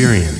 Experience.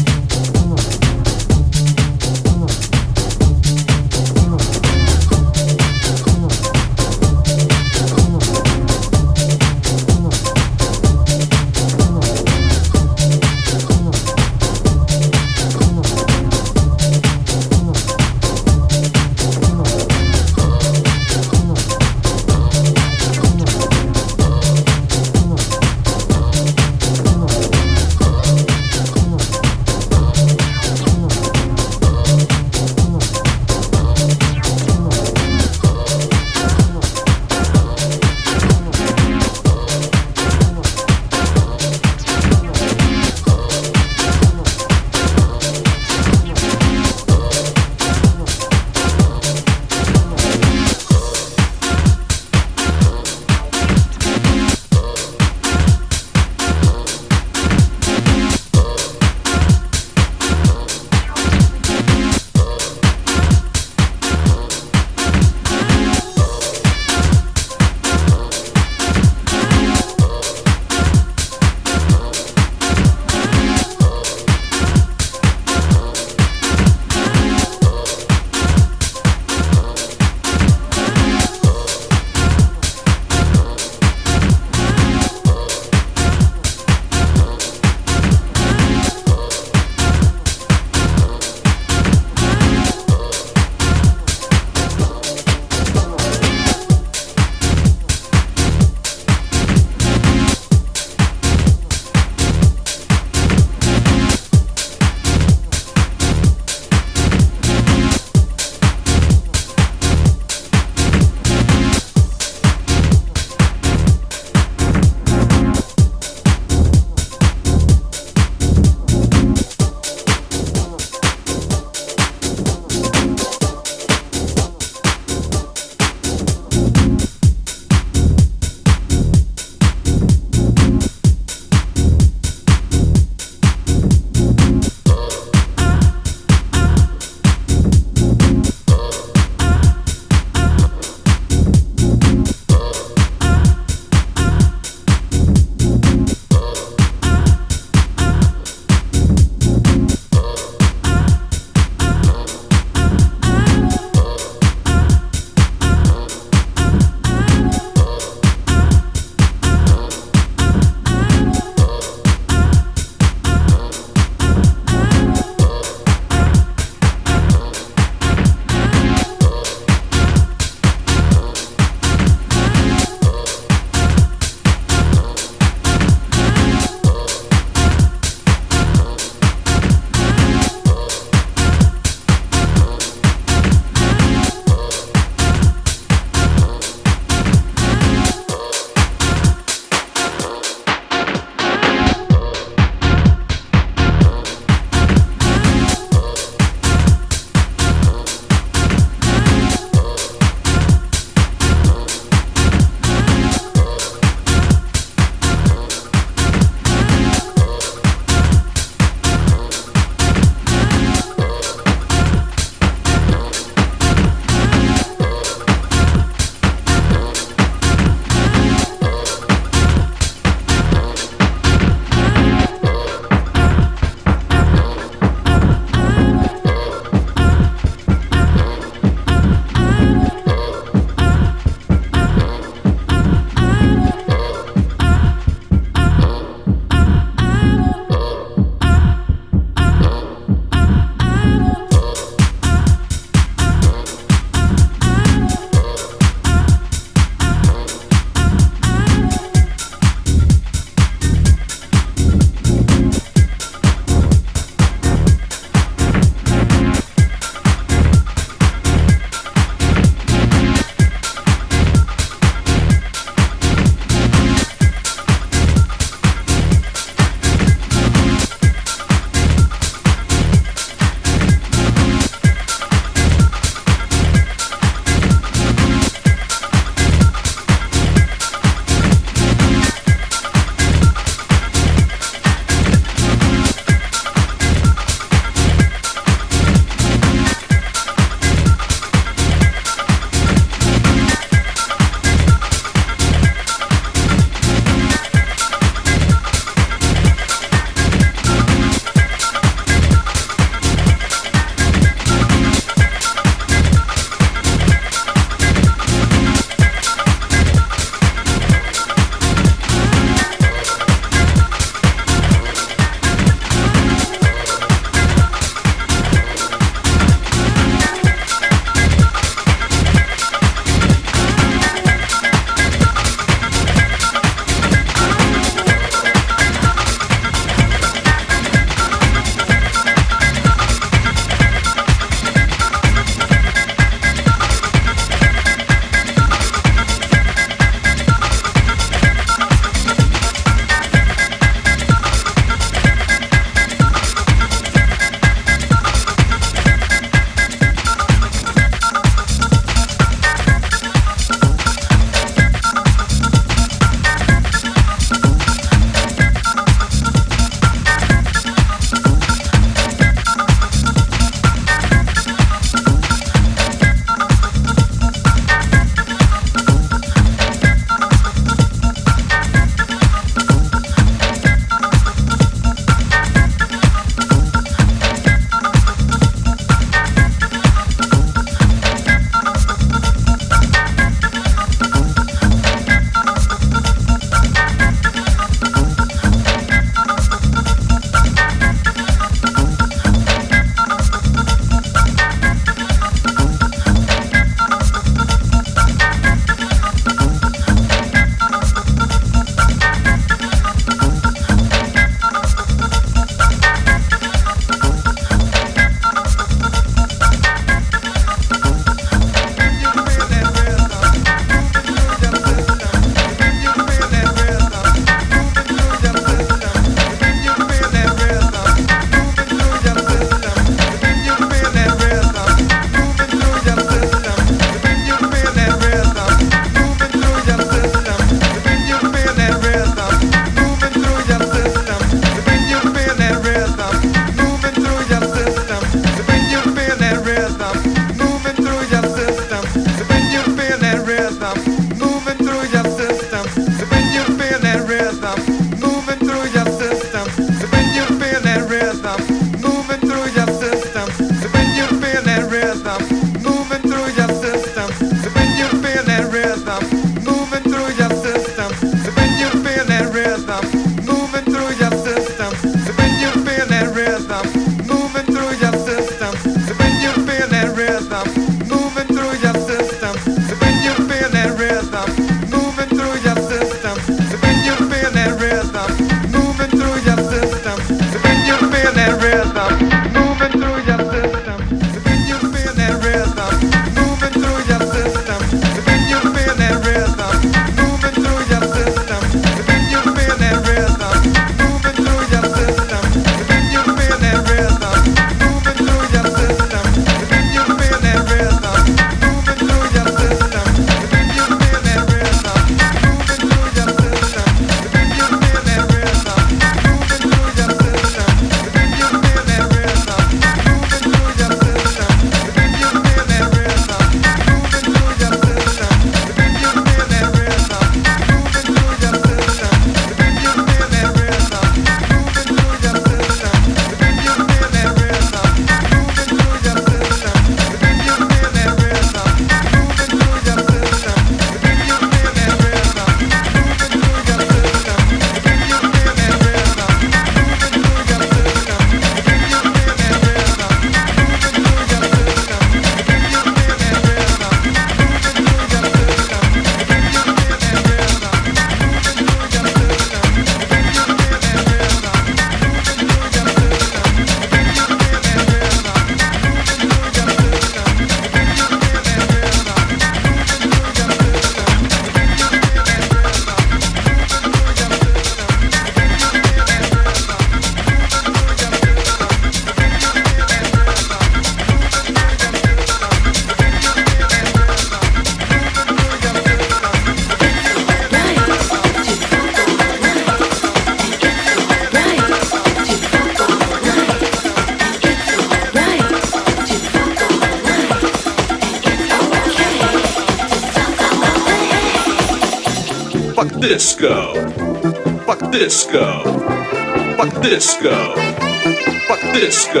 Disco.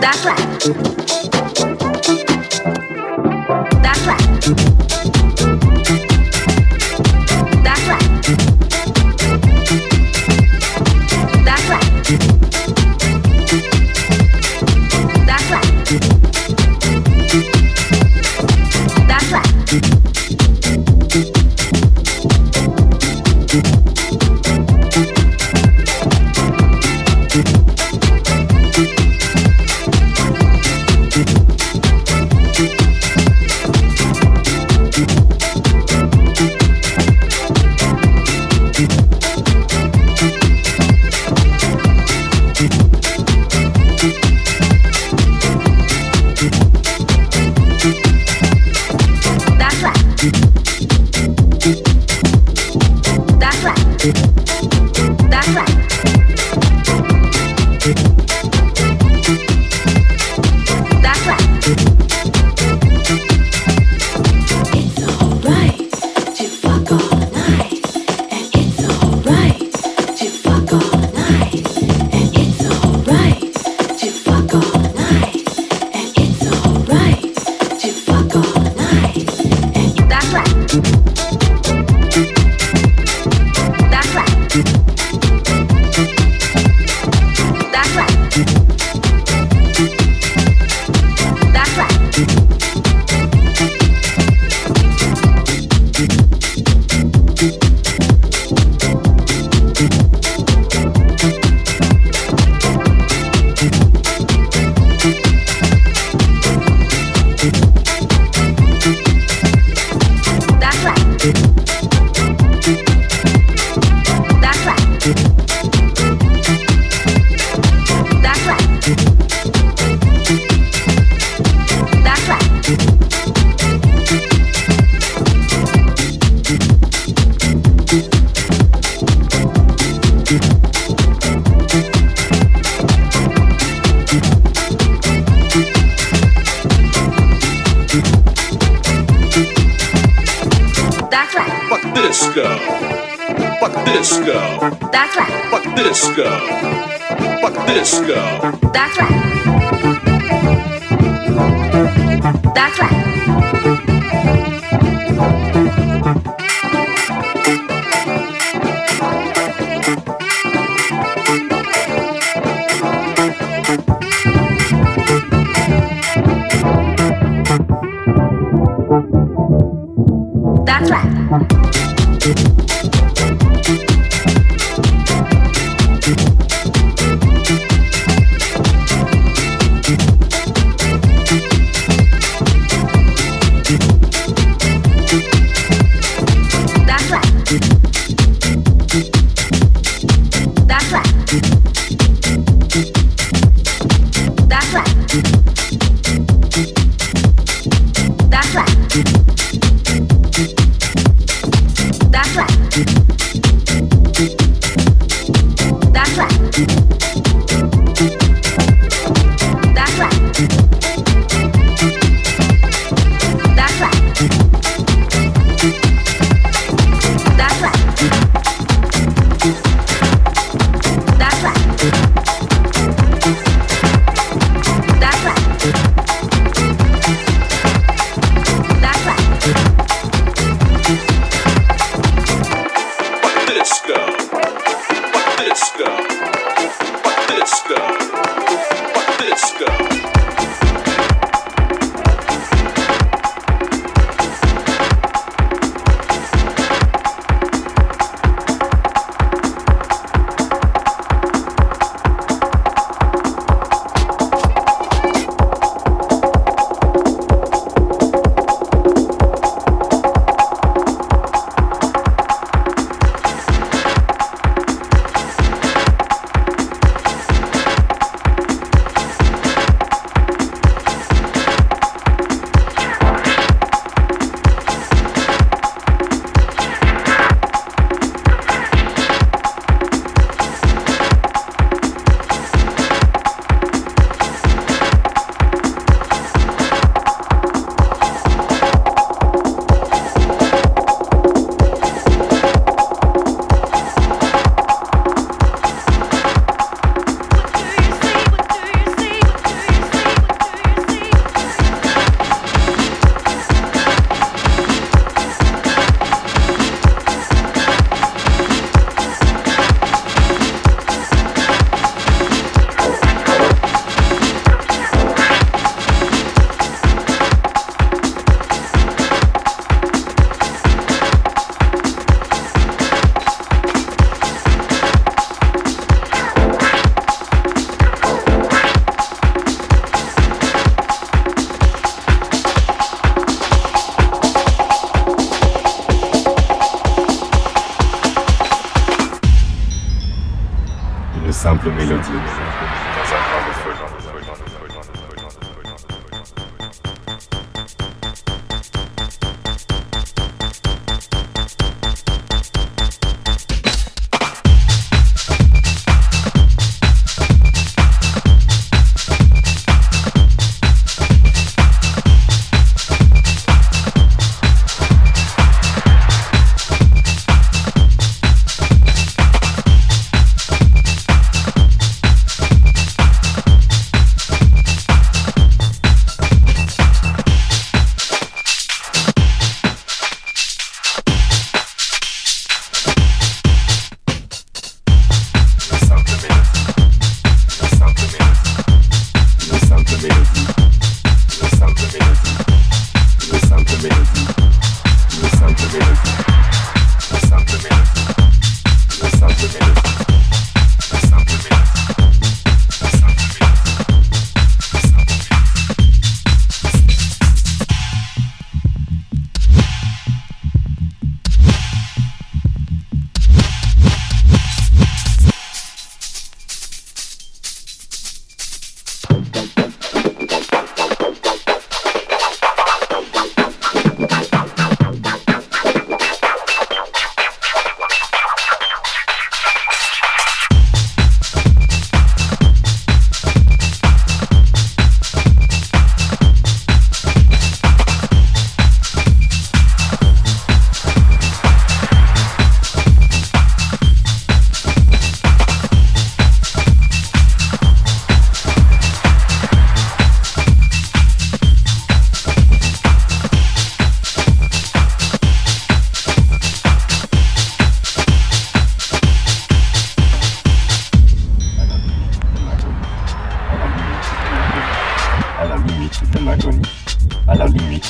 That's right. That's right. bạn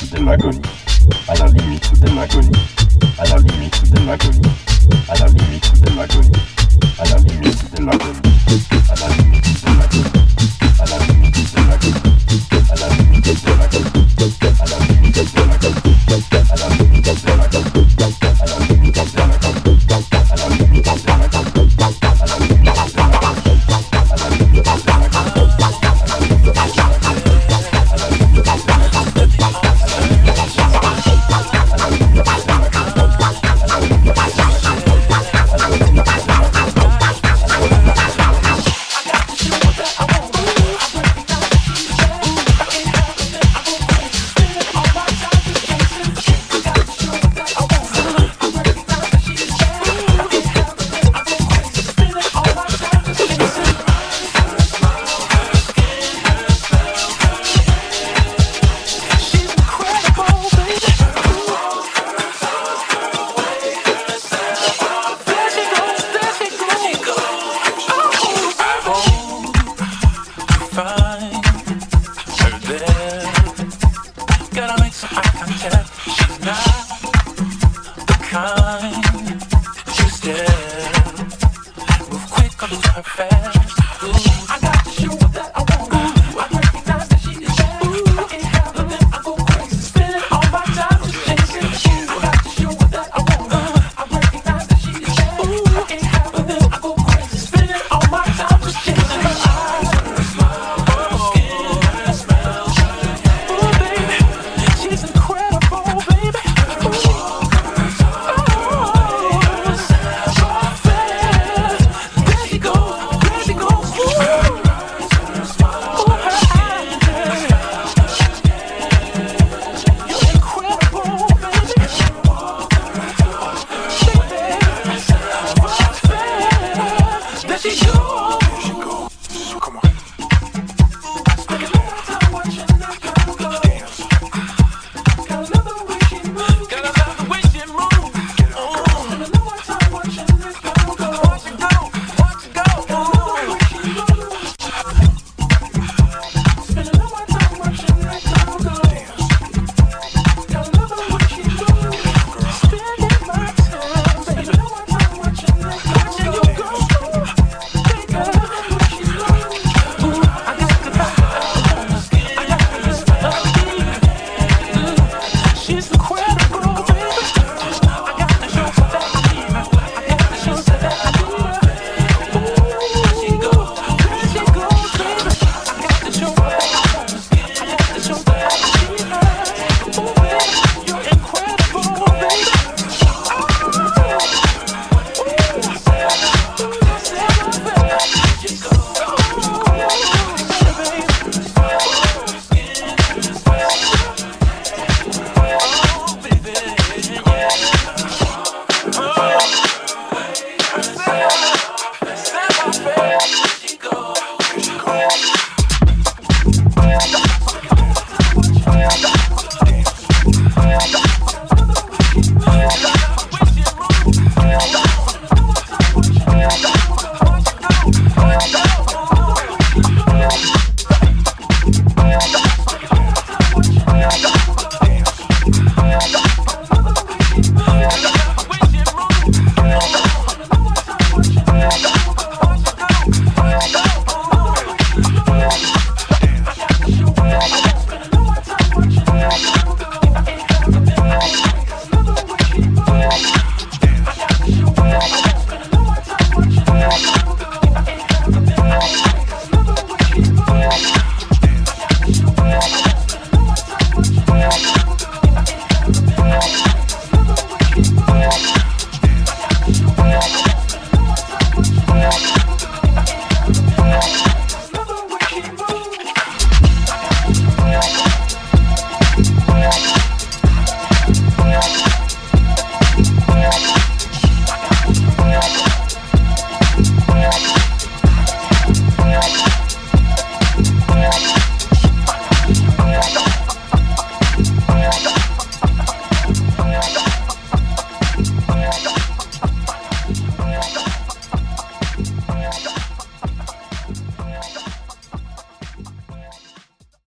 limite de l'agonie, à la limite de l'agonie, à la limite de l'agonie, à la limite de l'agonie, à la limite de l'agonie, à la limite